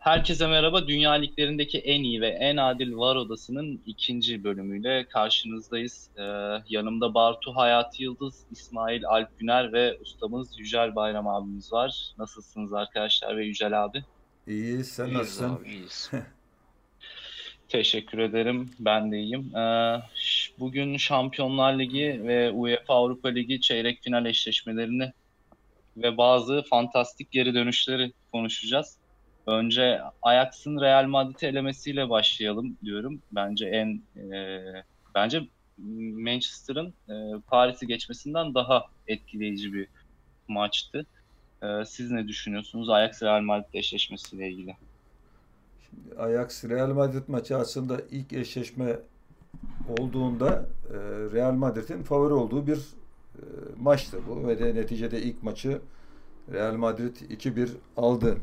Herkese merhaba. Dünya liglerindeki en iyi ve en adil VAR odasının ikinci bölümüyle karşınızdayız. Ee, yanımda Bartu Hayati Yıldız, İsmail Alp Güner ve ustamız Yücel Bayram abimiz var. Nasılsınız arkadaşlar ve Yücel abi? İyi, sen İyiyiz nasılsın? abi, iyiyiz. Teşekkür ederim. Ben de iyiyim. Ee, bugün Şampiyonlar Ligi ve UEFA Avrupa Ligi çeyrek final eşleşmelerini ve bazı fantastik geri dönüşleri konuşacağız. Önce Ajax'ın Real Madrid'i elemesiyle başlayalım diyorum. Bence en e, bence Manchester'ın e, Paris'i geçmesinden daha etkileyici bir maçtı. E, siz ne düşünüyorsunuz Ajax Real Madrid eşleşmesiyle ilgili? Ajax Real Madrid maçı aslında ilk eşleşme olduğunda e, Real Madrid'in favori olduğu bir e, maçtı bu ve de neticede ilk maçı Real Madrid 2-1 aldı.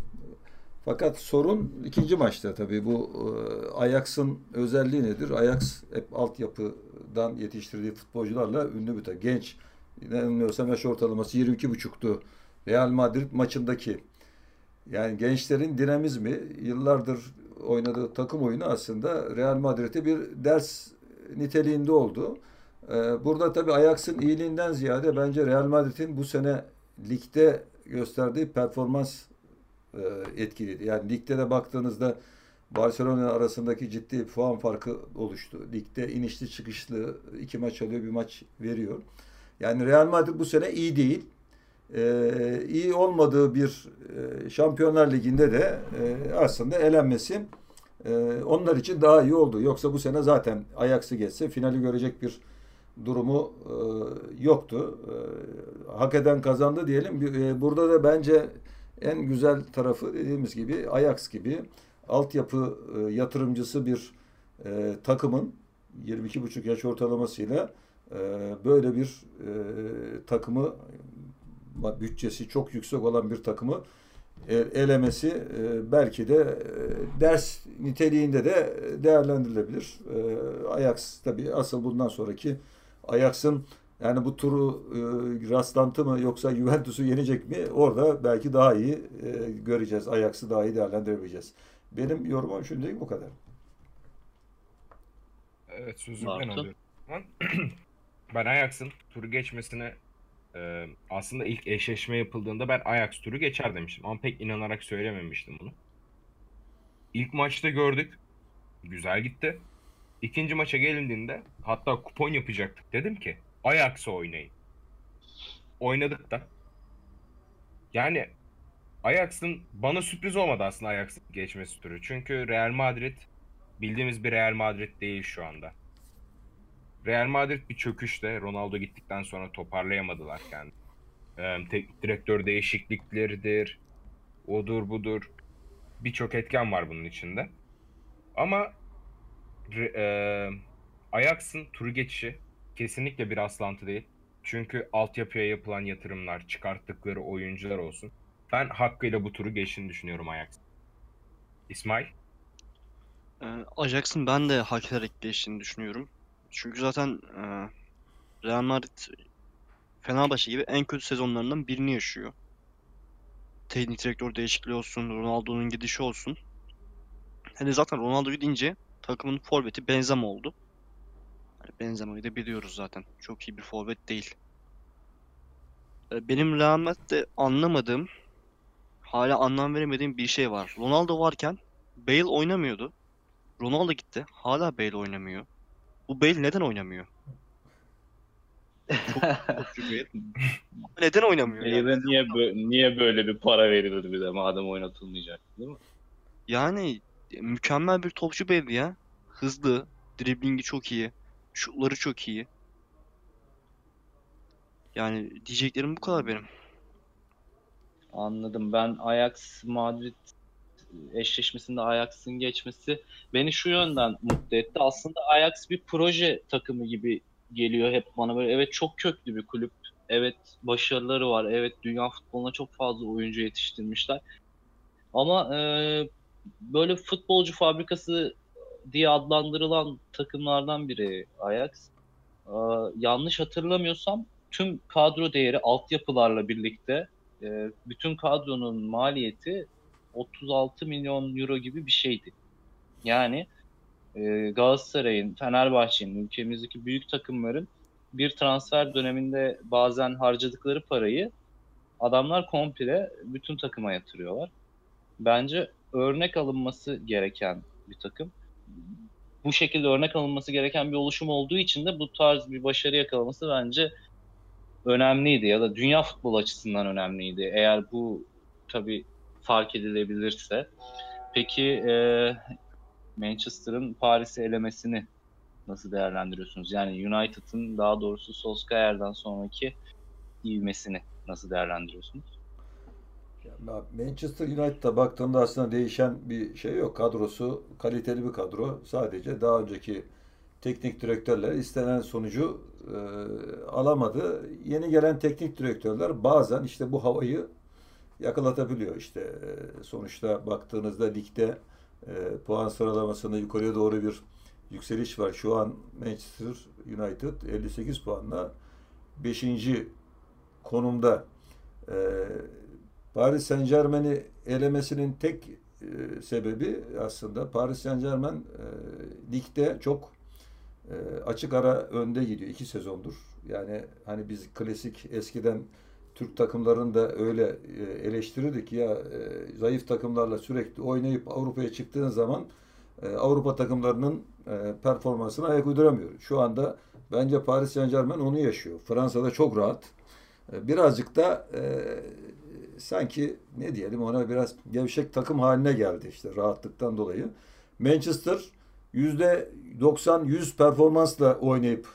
Fakat sorun ikinci maçta tabii bu e, Ajax'ın özelliği nedir? Ajax hep altyapıdan yetiştirdiği futbolcularla ünlü bir takım. Genç. Yanılmıyorsam yaş ortalaması 22,5'tu. Real Madrid maçındaki. Yani gençlerin dinamizmi yıllardır oynadığı takım oyunu aslında Real Madrid'e bir ders niteliğinde oldu. Ee, Burada tabii Ajax'ın iyiliğinden ziyade bence Real Madrid'in bu sene ligde gösterdiği performans e, etkiliydi. Yani ligde de baktığınızda Barcelona arasındaki ciddi puan farkı oluştu. Ligde inişli çıkışlı iki maç alıyor, bir maç veriyor. Yani Real Madrid bu sene iyi değil. Ee, iyi olmadığı bir e, Şampiyonlar Ligi'nde de e, aslında elenmesi e, onlar için daha iyi oldu. Yoksa bu sene zaten Ajax'ı geçse finali görecek bir durumu e, yoktu. E, hak eden kazandı diyelim. E, burada da bence en güzel tarafı dediğimiz gibi Ajax gibi altyapı e, yatırımcısı bir e, takımın 22,5 yaş ortalamasıyla e, böyle bir e, takımı bütçesi çok yüksek olan bir takımı e, elemesi e, belki de e, ders niteliğinde de değerlendirilebilir. Ajax tabii asıl bundan sonraki Ajax'ın yani bu turu e, rastlantı mı yoksa Juventus'u yenecek mi? Orada belki daha iyi e, göreceğiz. Ajax'ı daha iyi değerlendirebileceğiz. Benim yorumum şimdilik bu kadar. Evet sözü ben alıyorum. Ben Ajax'ın turu geçmesine e, aslında ilk eşleşme yapıldığında ben Ajax turu geçer demiştim. Ama pek inanarak söylememiştim bunu. İlk maçta gördük. Güzel gitti. İkinci maça gelindiğinde hatta kupon yapacaktık. Dedim ki Ajax'ı oynayın. Oynadık da. Yani Ajax'ın bana sürpriz olmadı aslında Ajax'ın geçmesi turu. Çünkü Real Madrid bildiğimiz bir Real Madrid değil şu anda. Real Madrid bir çöküşte. Ronaldo gittikten sonra toparlayamadılar kendini. Ee, teknik direktör değişiklikleridir. Odur budur. Birçok etken var bunun içinde. Ama e, Ajax'ın turu geçişi kesinlikle bir aslantı değil. Çünkü altyapıya yapılan yatırımlar, çıkarttıkları oyuncular olsun. Ben hakkıyla bu turu geçtiğini düşünüyorum Ajax. İsmail? Ee, Ajax'ın ben de hak ederek geçtiğini düşünüyorum. Çünkü zaten e, Real Madrid Fenerbahçe gibi en kötü sezonlarından birini yaşıyor. Teknik direktör değişikliği olsun, Ronaldo'nun gidişi olsun. Hani zaten Ronaldo gidince takımın forveti Benzema oldu. Benzema'yı da biliyoruz zaten. Çok iyi bir forvet değil. Ee, Benim Real anlamadığım, hala anlam veremediğim bir şey var. Ronaldo varken Bale oynamıyordu. Ronaldo gitti. Hala Bale oynamıyor. Bu Bale neden oynamıyor? Topçu Bale. Neden oynamıyor yani? Bale'e niye bö- niye böyle bir para verilir bir de madem oynatılmayacak değil mi? Yani mükemmel bir topçu Bale ya. Hızlı, driblingi çok iyi, şutları çok iyi. Yani diyeceklerim bu kadar benim. Anladım. Ben Ajax Madrid eşleşmesinde Ajax'ın geçmesi beni şu yönden mutlu etti. Aslında Ajax bir proje takımı gibi geliyor hep bana böyle. Evet çok köklü bir kulüp. Evet başarıları var. Evet dünya futboluna çok fazla oyuncu yetiştirmişler. Ama e, böyle futbolcu fabrikası diye adlandırılan takımlardan biri Ajax. E, yanlış hatırlamıyorsam tüm kadro değeri altyapılarla birlikte e, bütün kadronun maliyeti 36 milyon euro gibi bir şeydi. Yani e, Galatasaray'ın, Fenerbahçe'nin, ülkemizdeki büyük takımların bir transfer döneminde bazen harcadıkları parayı adamlar komple bütün takıma yatırıyorlar. Bence örnek alınması gereken bir takım. Bu şekilde örnek alınması gereken bir oluşum olduğu için de bu tarz bir başarı yakalaması bence önemliydi ya da dünya futbol açısından önemliydi. Eğer bu tabii fark edilebilirse. Peki e, Manchester'ın Paris'i elemesini nasıl değerlendiriyorsunuz? Yani United'ın daha doğrusu Solskjaer'den sonraki ivmesini nasıl değerlendiriyorsunuz? Manchester United'a baktığımda aslında değişen bir şey yok. Kadrosu kaliteli bir kadro. Sadece daha önceki teknik direktörler istenen sonucu e, alamadı. Yeni gelen teknik direktörler bazen işte bu havayı yakalatabiliyor. İşte e, sonuçta baktığınızda ligde e, puan sıralamasında yukarıya doğru bir yükseliş var. Şu an Manchester United 58 puanla 5. konumda. E, Paris Saint Germain'i elemesinin tek e, sebebi aslında Paris Saint Germain e, ligde çok e, açık ara önde gidiyor. iki sezondur. Yani hani biz klasik eskiden Türk takımlarını da öyle e, eleştirirdik ya e, zayıf takımlarla sürekli oynayıp Avrupa'ya çıktığın zaman e, Avrupa takımlarının e, performansına ayak uyduramıyor. Şu anda bence Paris Saint Germain onu yaşıyor. Fransa'da çok rahat. E, birazcık da e, sanki ne diyelim ona biraz gevşek takım haline geldi işte rahatlıktan dolayı. Manchester %90-100 performansla oynayıp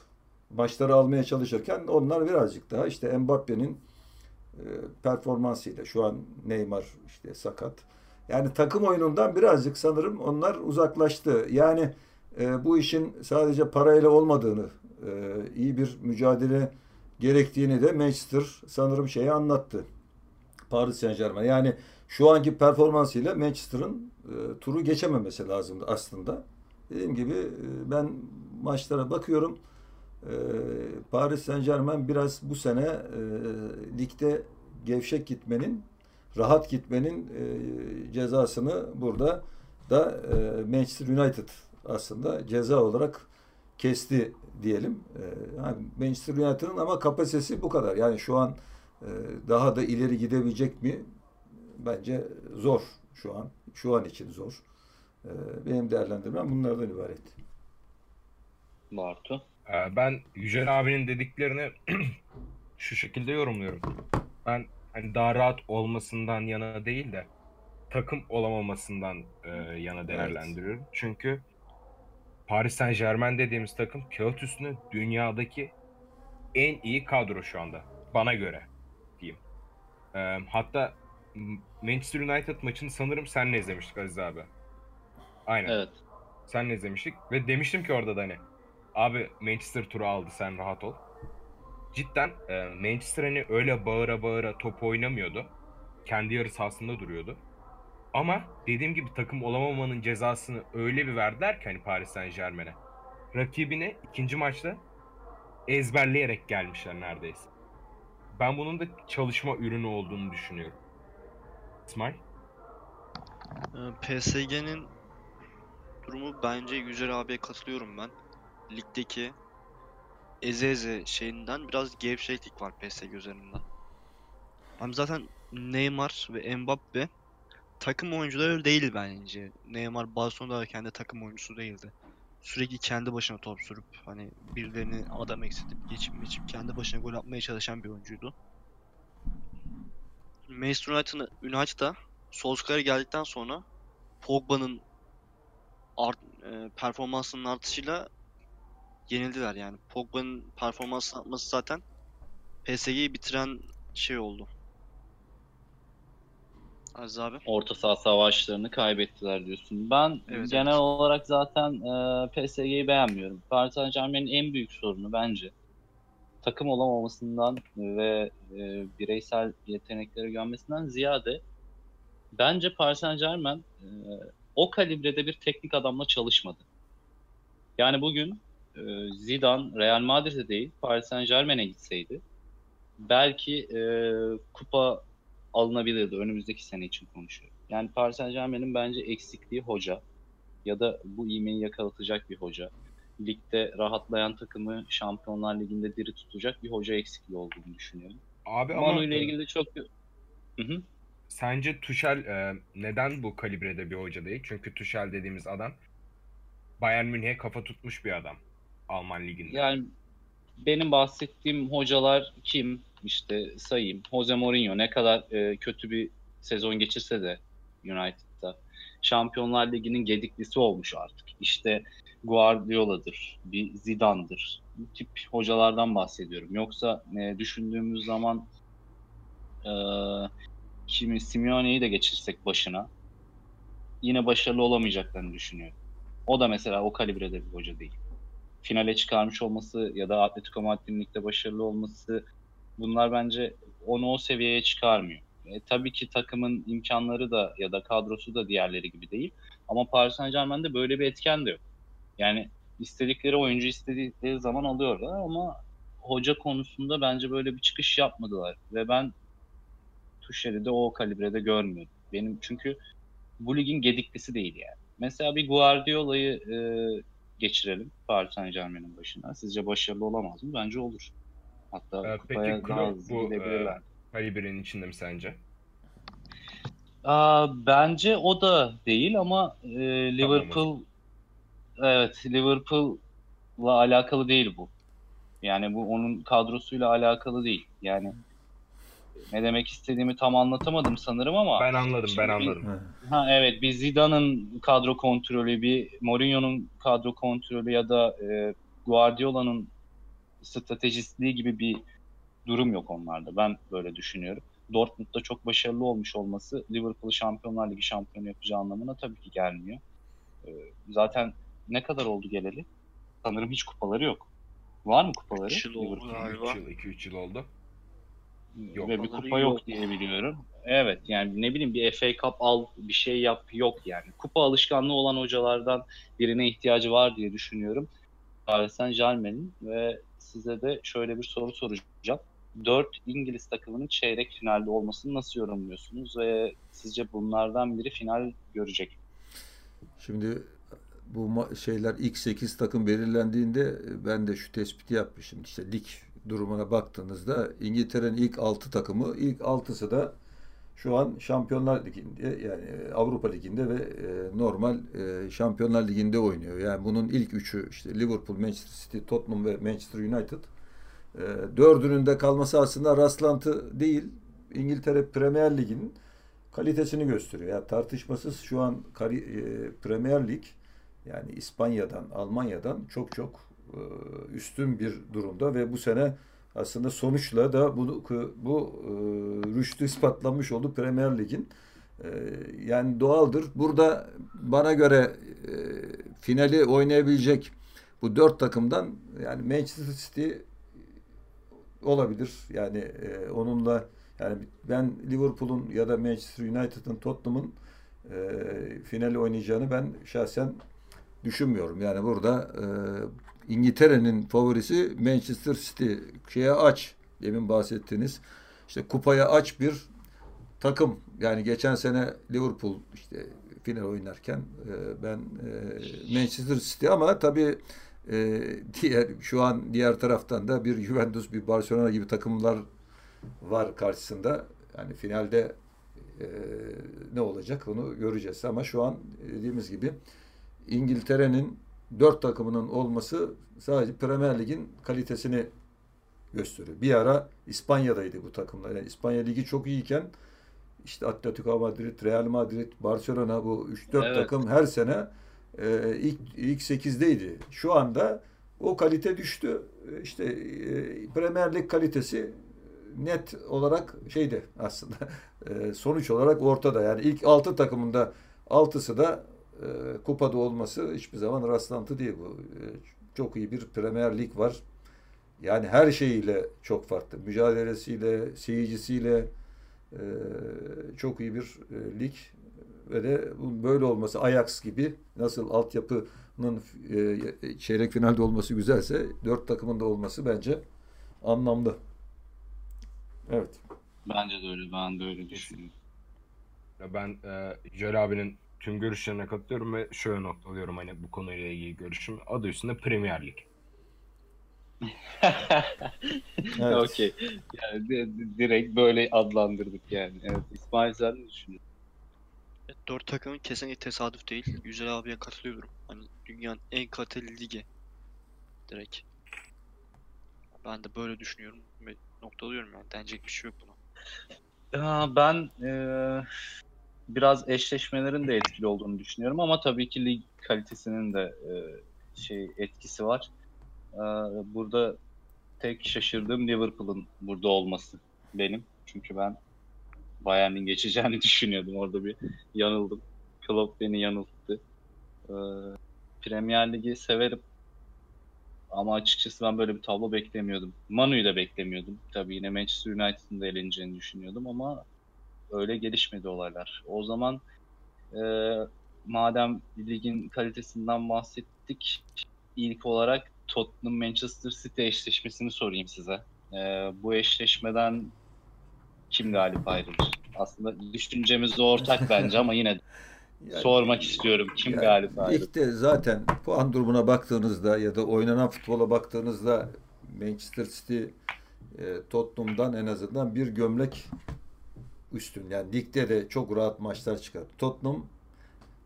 maçları almaya çalışırken onlar birazcık daha işte Mbappe'nin e, performansıyla şu an Neymar işte sakat. Yani takım oyunundan birazcık sanırım onlar uzaklaştı. Yani e, bu işin sadece parayla olmadığını, e, iyi bir mücadele gerektiğini de Manchester sanırım şeyi anlattı. Paris Saint Germain. Yani şu anki performansıyla Manchester'ın e, turu geçememesi lazımdı aslında. Dediğim gibi e, ben maçlara bakıyorum. E, Paris Saint Germain biraz bu sene e, ligde gevşek gitmenin, rahat gitmenin e, cezasını burada da e, Manchester United aslında ceza olarak kesti diyelim. E, yani Manchester United'ın ama kapasitesi bu kadar. Yani şu an daha da ileri gidebilecek mi? Bence zor şu an. Şu an için zor. E, benim değerlendirmem bunlardan ibaret. Bartu. Ee, Ben Yücel abinin dediklerini şu şekilde yorumluyorum. Ben hani daha rahat olmasından yana değil de takım olamamasından e, yana değerlendiriyorum. Çünkü Paris Saint Germain dediğimiz takım kağıt üstünde dünyadaki en iyi kadro şu anda. Bana göre. Ee, hatta Manchester United maçını sanırım senle izlemiştik Aziz abi. Aynen. Evet. Senle izlemiştik ve demiştim ki orada da hani abi Manchester turu aldı sen rahat ol. Cidden e, Manchester hani öyle bağıra bağıra top oynamıyordu. Kendi yarı sahasında duruyordu. Ama dediğim gibi takım olamamanın cezasını öyle bir verdiler ki hani Paris Saint Germain'e. Rakibine ikinci maçta ezberleyerek gelmişler neredeyse. Ben bunun da çalışma ürünü olduğunu düşünüyorum. İsmail? Ee, PSG'nin durumu bence Yücel abiye katılıyorum ben. Ligdeki eze eze şeyinden biraz gevşeklik var PSG üzerinde. Hem zaten Neymar ve Mbappe takım oyuncuları değil bence. Neymar Barcelona'dayken de takım oyuncusu değildi. Sürekli kendi başına top sürüp hani birilerini adam eksiltip geçip geçip kendi başına gol atmaya çalışan bir oyuncuydu. Manchester United'ın United'a Solskjaer geldikten sonra Pogba'nın art, e, performansının artışıyla yenildiler yani. Pogba'nın performansının artması zaten PSG'yi bitiren şey oldu. Aziz abi. Orta saha savaşlarını kaybettiler diyorsun. Ben Evet, genel evet. olarak zaten e, PSG'yi beğenmiyorum. Paris Saint Germain'in en büyük sorunu bence takım olamamasından ve e, bireysel yeteneklere güvenmesinden ziyade bence Paris Saint Germain e, o kalibrede bir teknik adamla çalışmadı. Yani bugün e, Zidane Real Madrid'e değil Paris Saint Germain'e gitseydi belki e, kupa alınabilirdi önümüzdeki sene için konuşuyorum. Yani Paris Saint Germain'in bence eksikliği hoca ya da bu iğmeyi yakalatacak bir hoca. Ligde rahatlayan takımı Şampiyonlar Ligi'nde diri tutacak bir hoca eksikliği olduğunu düşünüyorum. Abi ama Manu ile ilgili de çok... Hı hı. sence Tuchel e, neden bu kalibrede bir hoca değil? Çünkü Tuchel dediğimiz adam Bayern Münih'e kafa tutmuş bir adam Alman liginde. Yani benim bahsettiğim hocalar kim? İşte sayayım. Jose Mourinho ne kadar e, kötü bir sezon geçirse de United'da Şampiyonlar Ligi'nin gediklisi olmuş artık. İşte Guardiola'dır, bir Zidane'dır. Bu tip hocalardan bahsediyorum. Yoksa e, düşündüğümüz zaman e, kimi Simeone'yi de geçirsek başına yine başarılı olamayacaklarını düşünüyorum. O da mesela o kalibrede bir hoca değil. Finale çıkarmış olması ya da Atletico Madrid'in ligde başarılı olması bunlar bence onu o seviyeye çıkarmıyor. E, tabii ki takımın imkanları da ya da kadrosu da diğerleri gibi değil. Ama Paris Saint Germain'de böyle bir etken de yok. Yani istedikleri oyuncu istedikleri zaman alıyorlar ama hoca konusunda bence böyle bir çıkış yapmadılar. Ve ben Tuşer'i de o kalibrede görmüyorum. Benim çünkü bu ligin gediklisi değil yani. Mesela bir Guardiola'yı e, geçirelim Paris Saint Germain'in başına. Sizce başarılı olamaz mı? Bence olur. Hatta Ee, kupaya peki daha hızlı bu gidebilirler. e, içinde mi sence? Aa, bence o da değil ama e, Liverpool evet Liverpool'la alakalı değil bu. Yani bu onun kadrosuyla alakalı değil. Yani ne demek istediğimi tam anlatamadım sanırım ama Ben anladım, ben Şimdi bir- anladım. Ha. ha evet bir Zidane'ın kadro kontrolü, bir Mourinho'nun kadro kontrolü ya da e, Guardiola'nın stratejistliği gibi bir durum yok onlarda. Ben böyle düşünüyorum. Dortmund'da çok başarılı olmuş olması Liverpool'u Şampiyonlar Ligi şampiyonu yapacağı anlamına tabii ki gelmiyor. Ee, zaten ne kadar oldu geleli? Sanırım hiç kupaları yok. Var mı kupaları? Üç yıl oldu galiba. 3 yıl, 2-3 yıl oldu. Yok. Ve bir kupa yok yok. diye biliyorum. Evet yani ne bileyim bir FA Cup al bir şey yap yok yani. Kupa alışkanlığı olan hocalardan birine ihtiyacı var diye düşünüyorum. Paris Saint Germain'in ve size de şöyle bir soru soracağım. 4 İngiliz takımının çeyrek finalde olmasını nasıl yorumluyorsunuz ve sizce bunlardan biri final görecek? Şimdi bu şeyler ilk 8 takım belirlendiğinde ben de şu tespiti yapmışım. İşte lig durumuna baktığınızda İngiltere'nin ilk 6 takımı ilk 6'sı da şu an Şampiyonlar Ligi'nde yani e, Avrupa Ligi'nde ve e, normal e, Şampiyonlar Ligi'nde oynuyor. Yani bunun ilk üçü işte Liverpool, Manchester City, Tottenham ve Manchester United. E, dördünün de kalması aslında rastlantı değil. İngiltere Premier Lig'in kalitesini gösteriyor. Yani tartışmasız şu an e, Premier Lig yani İspanya'dan, Almanya'dan çok çok üstün bir durumda ve bu sene aslında sonuçla da bunu bu e, rüştü ispatlanmış oldu Premier Lig'in. E, yani doğaldır. Burada bana göre e, finali oynayabilecek bu dört takımdan yani Manchester City olabilir. Yani e, onunla yani ben Liverpool'un ya da Manchester United'ın Tottenham'ın e, finali oynayacağını ben şahsen düşünmüyorum. Yani burada e, İngiltere'nin favorisi Manchester City. Şeye aç. Demin bahsettiğiniz işte kupaya aç bir takım. Yani geçen sene Liverpool işte final oynarken e, ben e, Manchester City ama tabii e, diğer şu an diğer taraftan da bir Juventus, bir Barcelona gibi takımlar var karşısında. Yani finalde ne olacak onu göreceğiz. Ama şu an dediğimiz gibi İngiltere'nin dört takımının olması sadece Premier Lig'in kalitesini gösteriyor. Bir ara İspanya'daydı bu takımlar. Yani İspanya Ligi çok iyiyken işte Atletico Madrid, Real Madrid, Barcelona bu 3-4 Evet. takım her sene e, ilk ilk 8'deydi. Şu anda o kalite düştü. E, İşte e, Premier Lig kalitesi net olarak şeyde aslında e, sonuç olarak ortada. Yani ilk 6 takımında 6'sı da kupada olması hiçbir zaman rastlantı değil bu. E, çok iyi bir Premier Lig var. Yani her şeyiyle çok farklı. Mücadelesiyle, seyircisiyle e, çok iyi bir e, lig ve de böyle olması Ajax gibi nasıl altyapının e, çeyrek finalde olması güzelse dört takımın da olması bence anlamlı. Evet. Bence de öyle. Ben de öyle düşünüyorum. Ben e, Jöl abinin tüm görüşlerine katılıyorum ve şöyle noktalıyorum hani bu konuyla ilgili görüşüm. Adı üstünde Premier Lig. Evet. Okey. Yani di- di- direkt böyle adlandırdık yani. Evet. İsmail sen ne düşünüyorsun? Evet, dört takımın kesinlikle tesadüf değil. Yücel abiye katılıyorum. Hani dünyanın en kaliteli ligi. Direkt. Ben de böyle düşünüyorum ve noktalıyorum yani. Denecek bir şey yok buna. Ya ben eee, biraz eşleşmelerin de etkili olduğunu düşünüyorum ama tabii ki lig kalitesinin de eee, şey etkisi var. Eee, burada tek şaşırdığım Liverpool'un burada olması benim. Çünkü ben Bayern'in geçeceğini düşünüyordum. Orada bir yanıldım. Klopp beni yanılttı. Eee, Premier Ligi severim. Ama açıkçası ben böyle bir tablo beklemiyordum. Manu'yu da beklemiyordum. Tabii yine Manchester United'ın da eleneceğini düşünüyordum ama öyle gelişmedi olaylar. O zaman e, madem ligin kalitesinden bahsettik, ilk olarak Tottenham Manchester City eşleşmesini sorayım size. E, bu eşleşmeden kim galip ayrılır? Aslında düşüncemiz ortak bence ama yine Yani- sormak istiyorum. Kim Yani galip ayrılır? Ligde zaten puan durumuna baktığınızda ya da oynanan futbola baktığınızda Manchester City e, Tottenham'dan en azından bir gömlek üstün. Yani ligde de çok rahat maçlar çıkar. Tottenham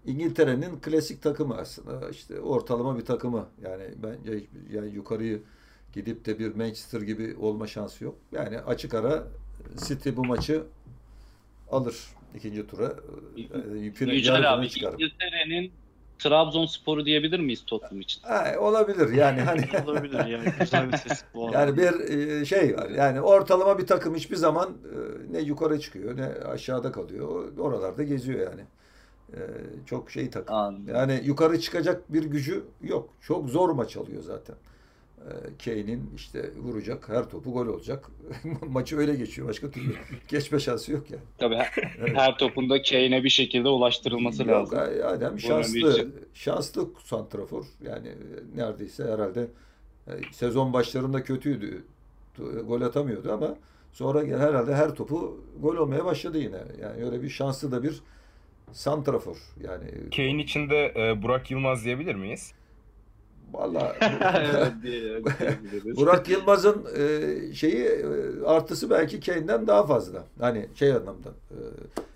İngiltere'nin klasik takımı aslında. İşte ortalama bir takımı. Yani bence yani yukarıyı gidip de bir Manchester gibi olma şansı yok. Yani açık ara City bu maçı alır ikinci tura. E, abi, çıkar. İngiltere'nin Trabzonspor'u diyebilir miyiz Tottenham için? Ha, olabilir yani hani Olabilir yani. Güzel bir ses bu yani bir e, şey var. Yani ortalama bir takım hiçbir zaman e, ne yukarı çıkıyor ne aşağıda kalıyor. O- Oralarda geziyor yani. E, Çok şey takım. Anladım. Yani yukarı çıkacak bir gücü yok. Çok zor maç alıyor zaten. E, Kane'in işte vuracak her topu gol olacak. Maçı öyle geçiyor. Başka türlü geçme şansı yok yani. Tabii her, her topunda Kane'e bir şekilde ulaştırılması Yok, lazım. Bunun şanslı, için. şanslı santrafor. Yani e, neredeyse herhalde e, sezon başlarında kötüydü. Tu- Gol atamıyordu ama sonra gel- herhalde her topu gol olmaya başladı yine. Yani öyle bir şanslı da bir santrafor. Yani Kane için de e, Burak Yılmaz diyebilir miyiz? diyebiliriz. Burak Yılmaz'ın e, şeyi e, artısı belki Kane'den daha fazla. Hani şey anlamda. e,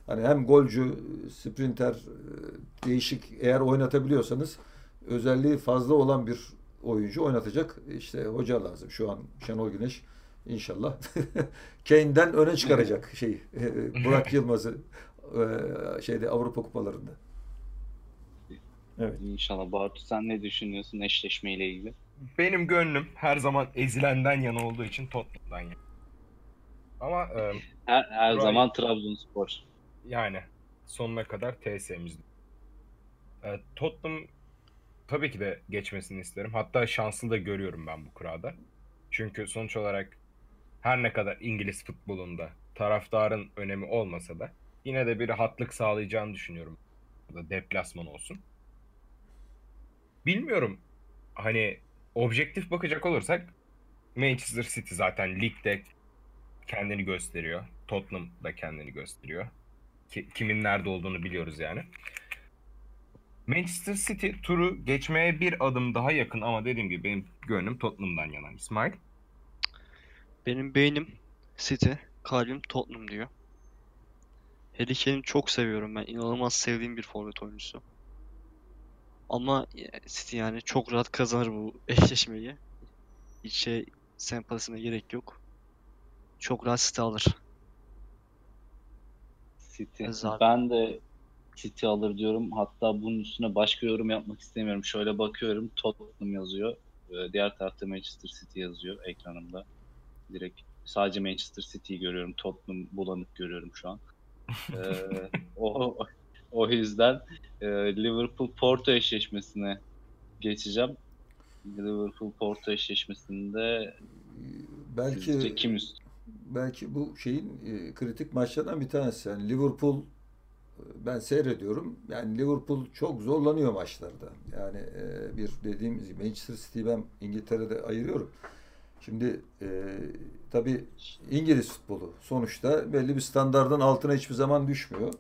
hani hem golcü, sprinter, e, değişik eğer oynatabiliyorsanız özelliği fazla olan bir oyuncu oynatacak. İşte hoca lazım şu an Şenol Güneş inşallah. Kane'den öne çıkaracak şey Burak Yılmaz'ı e, şeyde Avrupa kupalarında. Evet. İnşallah. Bartu sen ne düşünüyorsun eşleşmeyle ilgili? Benim gönlüm her zaman ezilenden yana olduğu için Tottenham'dan yana. Ama e, Her, her Right. zaman Trabzonspor. yani sonuna kadar TS'mizde. E, Tottenham tabii ki de geçmesini isterim. Hatta şanslı da görüyorum ben bu kurada. Çünkü sonuç olarak her ne kadar İngiliz futbolunda taraftarın önemi olmasa da yine de bir rahatlık sağlayacağını düşünüyorum. Da Deplasman olsun. Bilmiyorum. Hani objektif bakacak olursak Manchester City zaten ligde kendini gösteriyor. Tottenham da kendini gösteriyor. Ki- kimin nerede olduğunu biliyoruz yani. Manchester City turu geçmeye bir adım daha yakın ama dediğim gibi benim gönlüm Tottenham'dan yana. İsmail. Benim beynim City, kalbim Tottenham diyor. Harry Kane'i çok seviyorum ben. İnanılmaz sevdiğim bir forvet oyuncusu. Ama e, City yani çok rahat kazanır bu eşleşmeyi. Hiç şey sempatisine gerek yok. Çok rahat City alır. City. Abi. Ben de City alır diyorum. Hatta bunun üstüne başka yorum yapmak istemiyorum. Şöyle bakıyorum. Tottenham yazıyor. Ee, Diğer tarafta Manchester City yazıyor ekranımda. Direkt sadece Manchester City'yi görüyorum. Tottenham bulanık görüyorum şu an. Ee, o o yüzden e, Liverpool Porto eşleşmesine geçeceğim. Liverpool Porto eşleşmesinde Belki kim üst? belki bu şeyin e, kritik maçlardan bir tanesi. Yani Liverpool e, ben seyrediyorum. Yani Liverpool çok zorlanıyor maçlarda. Yani e, bir dediğimiz gibi Manchester City'yi ben İngiltere'de ayırıyorum. Şimdi e, tabii İngiliz futbolu sonuçta belli bir standardın altına hiçbir zaman düşmüyor.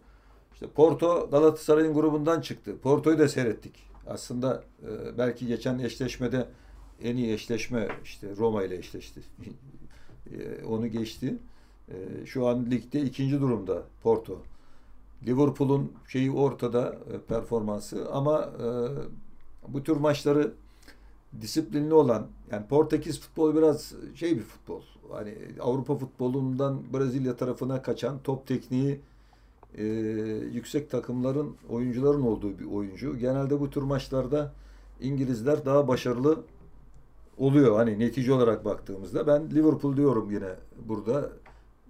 İşte Porto Galatasaray'ın grubundan çıktı. Porto'yu da seyrettik. Aslında e, belki geçen eşleşmede en iyi eşleşme işte Roma ile eşleşti. E, onu geçti. E, şu an ligde ikinci durumda Porto. Liverpool'un şeyi ortada e, performansı ama e, bu tür maçları disiplinli olan yani Portekiz futbolu biraz şey bir futbol. Hani Avrupa futbolundan Brezilya tarafına kaçan top tekniği e, yüksek takımların oyuncuların olduğu bir oyuncu. Genelde bu tür maçlarda İngilizler daha başarılı oluyor. Hani netice olarak baktığımızda ben Liverpool diyorum yine burada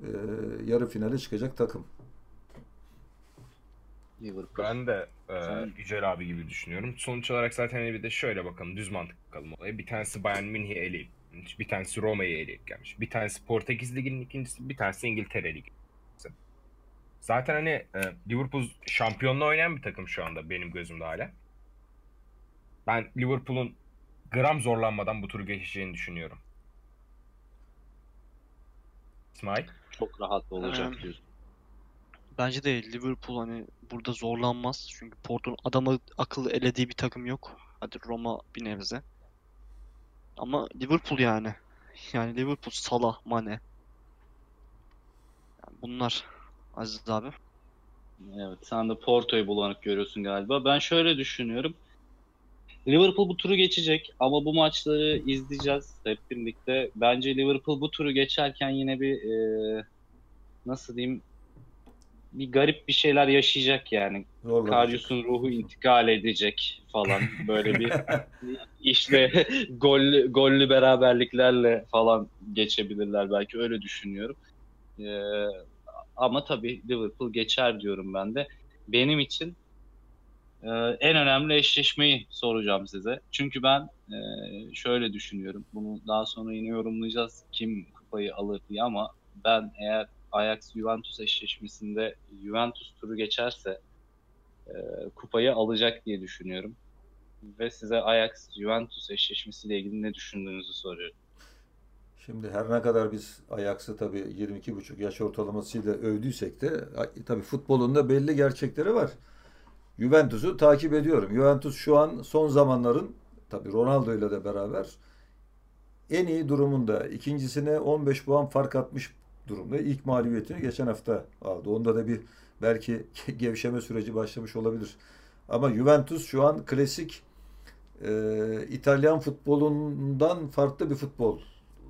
e, yarı finale çıkacak takım. Liverpool. Ben de e, Yücel abi gibi düşünüyorum. Sonuç olarak zaten bir de şöyle bakalım düz mantık bakalım olaya. Bir tanesi Bayern Münih'i eleyip bir tanesi Roma'yı eleyip gelmiş. Bir tanesi Portekiz Ligi'nin ikincisi, bir tanesi İngiltere Ligi. Zaten hani e, Liverpool şampiyonluğa oynayan bir takım şu anda benim gözümde hala. Ben Liverpool'un gram zorlanmadan bu turu geçeceğini düşünüyorum. İsmail? Çok rahat olacak Ee, diyorsun. Bence de Liverpool hani burada zorlanmaz. Çünkü Porto'nun adamı akıllı elediği bir takım yok. Hadi Roma bir nebze. Ama Liverpool yani. Yani Liverpool, Salah, Mane. Yani bunlar Aziz abi. Evet, sen de Porto'yu bulanık görüyorsun galiba. Ben şöyle düşünüyorum. Liverpool bu turu geçecek ama bu maçları izleyeceğiz hep birlikte. Bence Liverpool bu turu geçerken yine bir e, nasıl diyeyim bir garip bir şeyler yaşayacak yani. Karius'un ruhu intikal edecek falan böyle bir işte gol gollü beraberliklerle falan geçebilirler belki öyle düşünüyorum. Ee, ama tabii Liverpool geçer diyorum ben de. Benim için e, en önemli eşleşmeyi soracağım size. Çünkü ben e, şöyle düşünüyorum. Bunu daha sonra yine yorumlayacağız kim kupayı alır diye ama ben eğer Ajax Juventus eşleşmesinde Juventus turu geçerse e, kupayı alacak diye düşünüyorum. Ve size Ajax Juventus eşleşmesiyle ilgili ne düşündüğünüzü soruyorum. Şimdi her ne kadar biz Ajax'ı tabii 22,5 yaş ortalamasıyla övdüysek de tabii futbolun da belli gerçekleri var. Juventus'u takip ediyorum. Juventus şu an son zamanların tabii Ronaldo ile de beraber en iyi durumunda. İkincisine 15 puan fark atmış durumda. İlk mağlubiyetini geçen hafta aldı. Onda da bir belki gevşeme süreci başlamış olabilir. Ama Juventus şu an klasik e, İtalyan futbolundan farklı bir futbol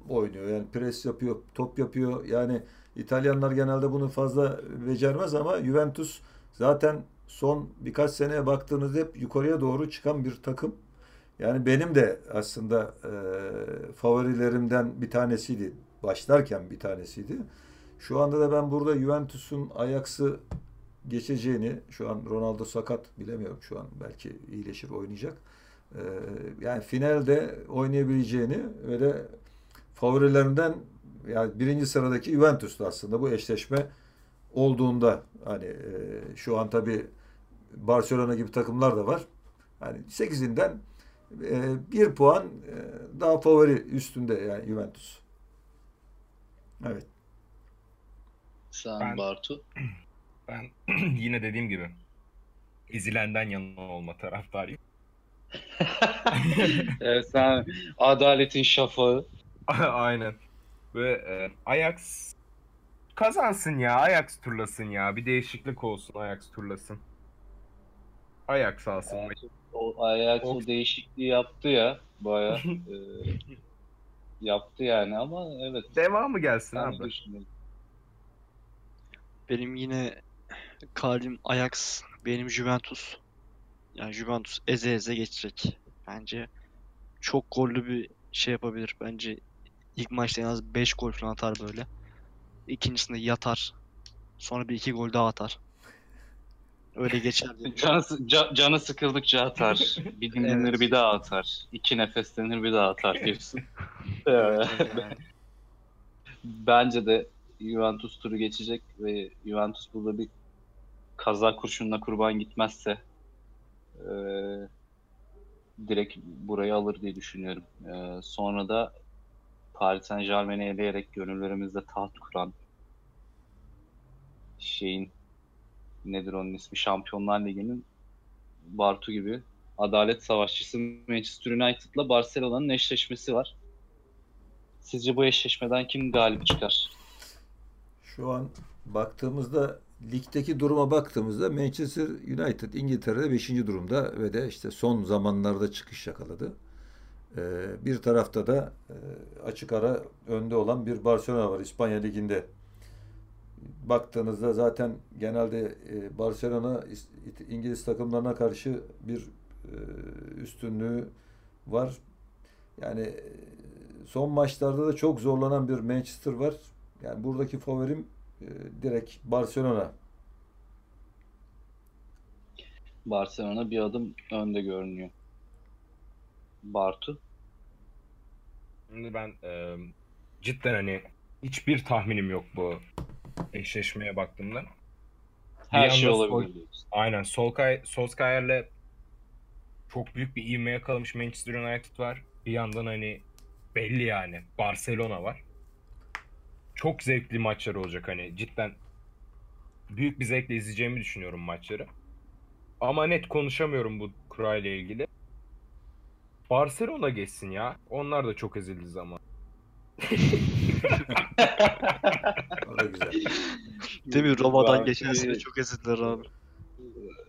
oynuyor. Yani pres yapıyor, top yapıyor. Yani İtalyanlar genelde bunu fazla becermez ama Juventus zaten son birkaç seneye baktığınızda hep yukarıya doğru çıkan bir takım. Yani benim de aslında e, favorilerimden bir tanesiydi. Başlarken bir tanesiydi. Şu anda da ben burada Juventus'un Ajax'ı geçeceğini, şu an Ronaldo sakat bilemiyorum şu an belki iyileşir oynayacak. E, yani finalde oynayabileceğini ve de favorilerimden yani birinci sıradaki Juventus'tu aslında bu eşleşme olduğunda hani e, şu an tabii Barcelona gibi takımlar da var. Hani 8'inden e, bir puan e, daha favori üstünde yani Juventus. Evet. Sen Ben- Bartu. Ben yine dediğim gibi ezilenden yana olma taraftarıyım. Evet, sen adaletin şafağı. Aynen. Ve e, Ajax kazansın ya. Ajax turlasın ya. Bir değişiklik olsun Ajax turlasın. Ajax alsın. O Ajax o değişikliği yaptı ya baya yaptı yani ama evet Devamı gelsin ben abi. düşünüyorum. Benim yine kalbim Ajax, benim Juventus. Yani Juventus eze eze geçecek. Bence çok gollü bir şey yapabilir. Bence ilk maçta en az 5 gol falan atar böyle. İkincisinde yatar. Sonra bir iki gol daha atar. Öyle geçer Canı, ca- canı sıkıldıkça atar. Bir dinlenir Evet. bir daha atar. İki nefeslenir bir daha atar diyorsun. Yani Bence de Juventus turu geçecek ve Juventus burada bir kaza kurşununa kurban gitmezse e, direkt burayı alır diye düşünüyorum. E, sonra da Paris Saint Germain'i eleyerek gönüllerimizde taht kuran şeyin nedir onun ismi Şampiyonlar Ligi'nin Bartu gibi adalet savaşçısı Manchester United'la Barcelona'nın eşleşmesi var. Sizce bu eşleşmeden kim galip çıkar? Şu an baktığımızda ligdeki duruma baktığımızda Manchester United İngiltere'de 5. durumda ve de işte son zamanlarda çıkış yakaladı. Ee, bir tarafta da e, açık ara önde olan bir Barcelona var İspanya Ligi'nde. Baktığınızda zaten genelde e, Barcelona İngiliz takımlarına karşı bir e, üstünlüğü var. Yani son maçlarda da çok zorlanan bir Manchester var. Yani buradaki favorim direkt Barcelona. Barcelona bir adım önde görünüyor. Bartu? Şimdi ben e, cidden hani hiçbir tahminim yok bu eşleşmeye baktığımda. Her şey olabilir Sol, aynen. Solskjaer, Solskjaer'le çok büyük bir ivme yakalamış Manchester United var. Bir yandan hani belli yani Barcelona var. Çok zevkli maçlar olacak hani cidden büyük bir zevkle izleyeceğimi düşünüyorum maçları. Ama net konuşamıyorum bu kura ile ilgili. Barcelona geçsin ya. Onlar da çok ezildi zaman. o da güzel. Değil mi? Roma'dan geçen sene çok ezildiler abi.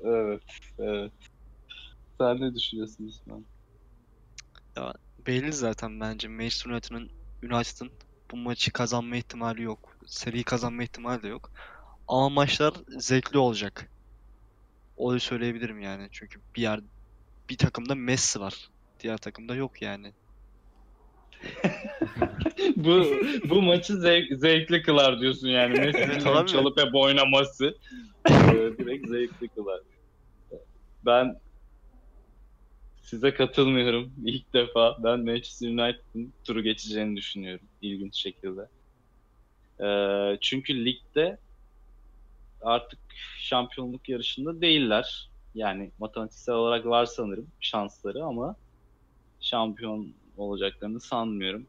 Evet, evet. Sen ne düşünüyorsun İsmail? Ya belli zaten bence Manchester United'ın United'ın bu maçı kazanma ihtimali yok. Seri kazanma ihtimali de yok. Ama maçlar zevkli olacak. Onu söyleyebilirim yani. Çünkü bir yer bir takımda Messi var. Diğer takımda yok yani. bu bu maçı zevk, zevkli kılar diyorsun yani. Messi'nin çalıp hep oynaması direkt zevkli kılar. Ben size katılmıyorum ilk defa. Ben Manchester United'ın turu geçeceğini düşünüyorum ilginç şekilde. Ee, çünkü ligde artık şampiyonluk yarışında değiller. Yani matematiksel olarak var sanırım şansları ama şampiyon olacaklarını sanmıyorum.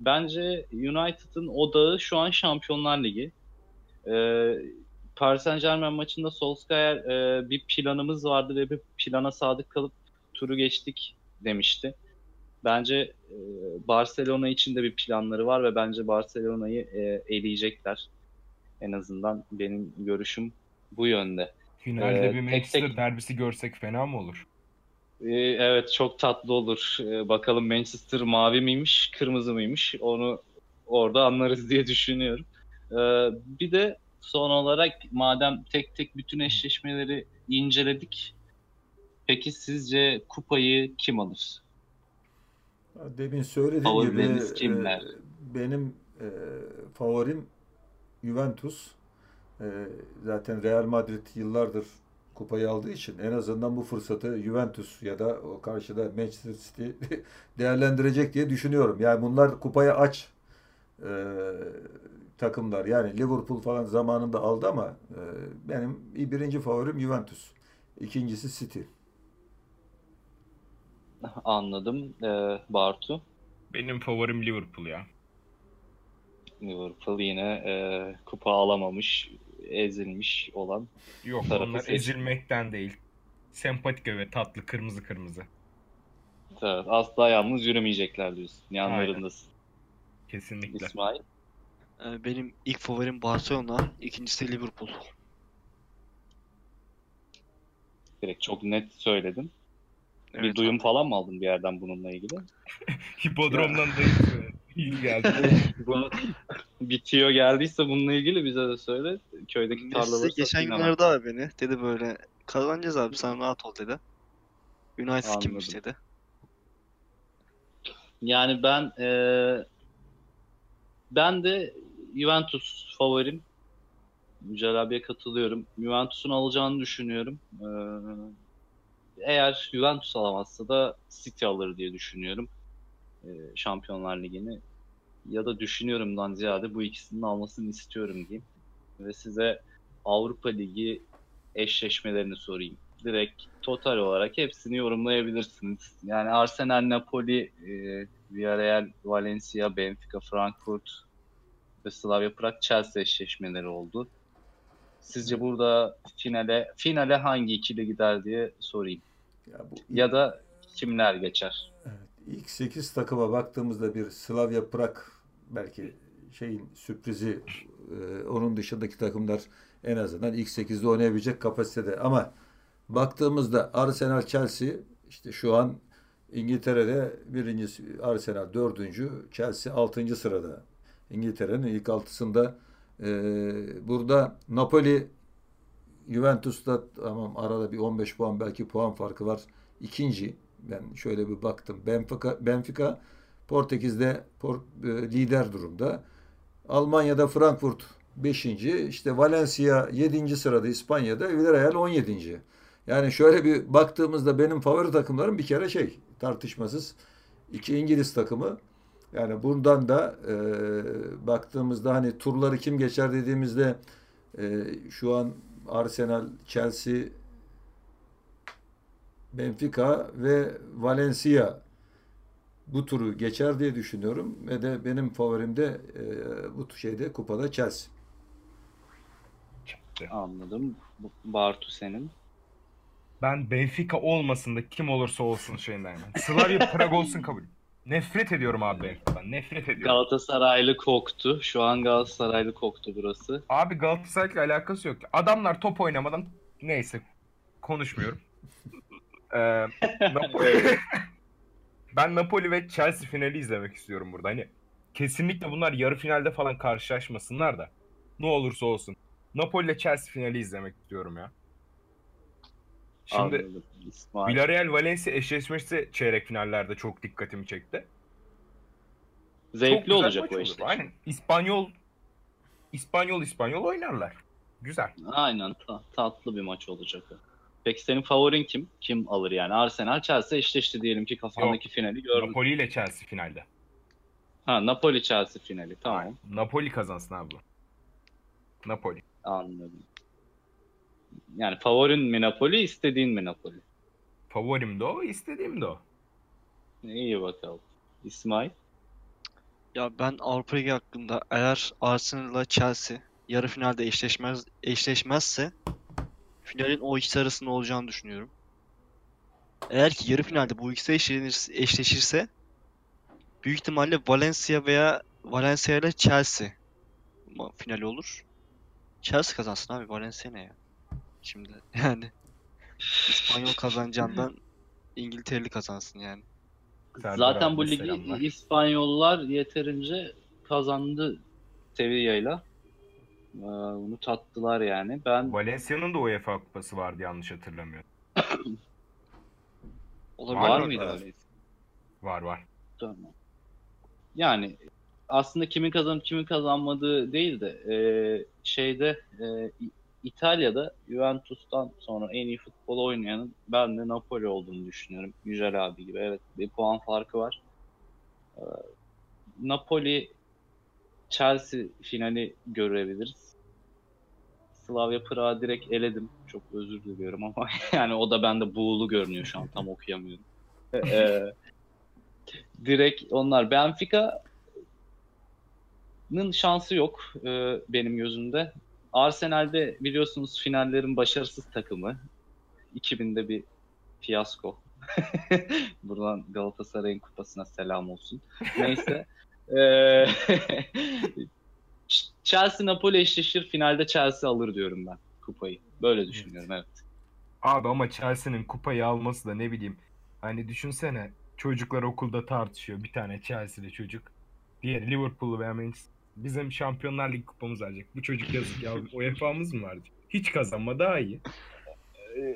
Bence United'ın odağı şu an Şampiyonlar Ligi. Ee, Paris Saint Germain maçında Solskjaer e, bir planımız vardı ve bir plana sadık kalıp turu geçtik demişti. Bence e, Barcelona için de bir planları var ve bence Barcelona'yı e, eleyecekler. En azından benim görüşüm bu yönde. Finalde ee, bir Manchester tek... derbisi görsek fena mı olur? Ee, evet çok tatlı olur. Ee, bakalım Manchester mavi miymiş, kırmızı mıymış onu orada anlarız diye düşünüyorum. Ee, bir de son olarak madem tek tek bütün eşleşmeleri inceledik. Peki sizce kupayı kim alır? Demin söylediğim gibi kimler? E, benim e, favorim Juventus. E, zaten Real Madrid yıllardır kupayı aldığı için en azından bu fırsatı Juventus ya da o karşıda Manchester City değerlendirecek diye düşünüyorum. Yani bunlar kupayı aç e, takımlar. Yani Liverpool falan zamanında aldı ama e, benim birinci favorim Juventus. İkincisi City. Anladım. Ee, Bartu? Benim favorim Liverpool ya. Liverpool yine e, kupa alamamış ezilmiş olan Yok onlar seç... ezilmekten değil. Sempatik ve tatlı kırmızı kırmızı. Evet, asla yalnız yürümeyecekler diyorsun. Yanlarındasın. Kesinlikle. İsmail? Ee, benim ilk favorim Barcelona, ikincisi Liverpool. Direkt çok net söyledin. Evet, bir duyum abi. falan mı aldın bir yerden bununla ilgili? Hipodromdan değil iyi geldi. bitiyor geldiyse bununla ilgili bize de söyle. Köydeki tarlaları geçen günlerde abi beni dedi böyle kazanacağız abi sen rahat ol dedi. United kimmiş dedi. Yani ben e, ben de Juventus favorim. Yücel abiye katılıyorum. Juventus'un alacağını düşünüyorum. Ee, eğer Juventus alamazsa da City alır diye düşünüyorum. Ee, Şampiyonlar Ligi'ni ya da düşünüyorumdan ziyade bu ikisinin almasını istiyorum diyeyim. Ve size Avrupa Ligi eşleşmelerini sorayım. Direkt total olarak hepsini yorumlayabilirsiniz. Yani Arsenal, Napoli, e, Villarreal, Valencia, Benfica, Frankfurt ve Slavia Prag, Chelsea eşleşmeleri oldu. Sizce burada finale finale hangi ikili gider diye sorayım. Ya, bu Ya da kimler geçer? İlk 8 takıma baktığımızda bir Slavia Prag belki şeyin sürprizi e, onun dışındaki takımlar en azından ilk 8'de oynayabilecek kapasitede ama baktığımızda Arsenal Chelsea işte şu an İngiltere'de birincisi Arsenal dördüncü Chelsea altıncı sırada İngiltere'nin ilk altısında e, burada Napoli Juventus'ta tamam arada bir 15 puan belki puan farkı var. İkinci ben şöyle bir baktım. Benfica, Benfica Portekiz'de por- e, lider durumda. Almanya'da Frankfurt 5. işte Valencia 7. sırada İspanya'da Villarreal 17. Yani şöyle bir baktığımızda benim favori takımlarım bir kere şey tartışmasız iki İngiliz takımı. Yani bundan da e, baktığımızda hani turları kim geçer dediğimizde e, şu an Arsenal, Chelsea, Benfica ve Valencia bu turu geçer diye düşünüyorum ve de benim favorim de e, bu şeyde kupada Chelsea. Anladım. Bartu senin. Ben Benfica olmasın da kim olursa olsun şeyinden. Slavia Prag olsun kabul. Nefret ediyorum abi Benfica'dan. Nefret ediyorum. Galatasaraylı koktu. Şu an Galatasaraylı koktu burası. Abi Galatasaray'la alakası yok. Adamlar top oynamadan neyse konuşmuyorum. Ee, Napoli- ben Napoli ve Chelsea finali izlemek istiyorum burada. Hani kesinlikle bunlar yarı finalde falan karşılaşmasınlar da. Ne olursa olsun. Napoli ile Chelsea finali izlemek istiyorum ya. Şimdi. Villarreal Valencia eşleşmesi çeyrek finallerde çok dikkatimi çekti. Çok Zevkli güzel olacak o işte. Aynen. İspanyol İspanyol İspanyol oynarlar. Güzel. Aynen ta- tatlı bir maç olacak. Peki senin favorin kim? Kim alır yani? Arsenal Chelsea eşleşti diyelim ki kafandaki finali gördün. Napoli ile Chelsea finalde. Ha Napoli Chelsea finali. Tamam. Napoli kazansın abi. Napoli. Anladım. Yani favorin mi Napoli, istediğin mi Napoli? Favorim de o, istediğim de o. İyi bakalım. İsmail. Ya ben Avrupa Ligi hakkında eğer Arsenal'la Chelsea yarı finalde eşleşmez eşleşmezse finalin o ikisi arasında olacağını düşünüyorum. Eğer ki yarı finalde bu ikisi eşlenir, eşleşirse büyük ihtimalle Valencia veya Valencia ile Chelsea finali olur. Chelsea kazansın abi. Valencia ne ya? Şimdi yani İspanyol kazanacağından İngiltereli kazansın yani. Serdar Zaten bu ligi selamlar. İspanyollar yeterince kazandı Sevilla'yla. Ee, Bunu tattılar yani. Ben Valencia'nın da UEFA kupası vardı yanlış hatırlamıyorum. Olabilir. var Var mıydı mı? öyle? Var var. Tamam. Yani aslında kimin kazanıp kimin kazanmadığı değil de e, şeyde e, İtalya'da Juventus'tan sonra en iyi futbol oynayanın ben de Napoli olduğunu düşünüyorum. Yücel abi gibi. Evet bir puan farkı var. E, Napoli Chelsea finali görebiliriz. Slavia Prag'ı direkt eledim. Çok özür diliyorum ama yani o da bende buğulu görünüyor şu an tam okuyamıyorum. E, direkt onlar. Benfica'nın şansı yok e, benim gözümde. Arsenal'de biliyorsunuz finallerin başarısız takımı. 2000'de bir fiyasko. Buradan Galatasaray'ın kupasına selam olsun. Neyse. E, Chelsea Napoli eşleşir. Finalde Chelsea alır diyorum ben kupayı. Böyle düşünüyorum evet. Abi ama Chelsea'nin kupayı alması da ne bileyim. Hani düşünsene çocuklar okulda tartışıyor. Bir tane Chelsea'li çocuk. Diğeri Liverpool'lu veya Manchester. Bizim Şampiyonlar Ligi kupamız alacak. Bu çocuk yazık ya. UEFA'mız mı var? Hiç kazanma daha iyi.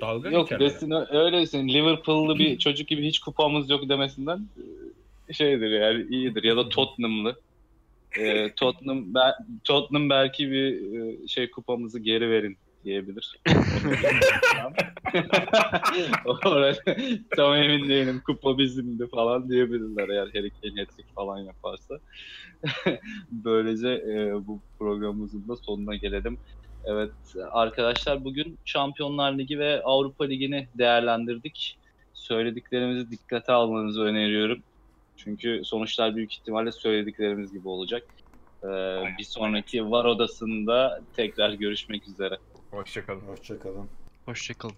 Dalga Yok desin öyle desin. Liverpool'lu bir çocuk gibi hiç kupamız yok demesinden e, şeydir yani iyidir ya da Tottenham'lı. E, Tottenham be- Tottenham belki bir e, şey kupamızı geri verin diyebilir. Tam emin değilim. Kupa bizimdi falan diyebilirler eğer Harry Kane falan yaparsa. Böylece e, bu programımızın da sonuna gelelim. Evet arkadaşlar bugün Şampiyonlar Ligi ve Avrupa Ligi'ni değerlendirdik. Söylediklerimizi dikkate almanızı öneriyorum. Çünkü sonuçlar büyük ihtimalle söylediklerimiz gibi olacak. Ee, bir sonraki VAR odasında tekrar görüşmek üzere. Hoşçakalın. Hoşçakalın. Hoşçakalın.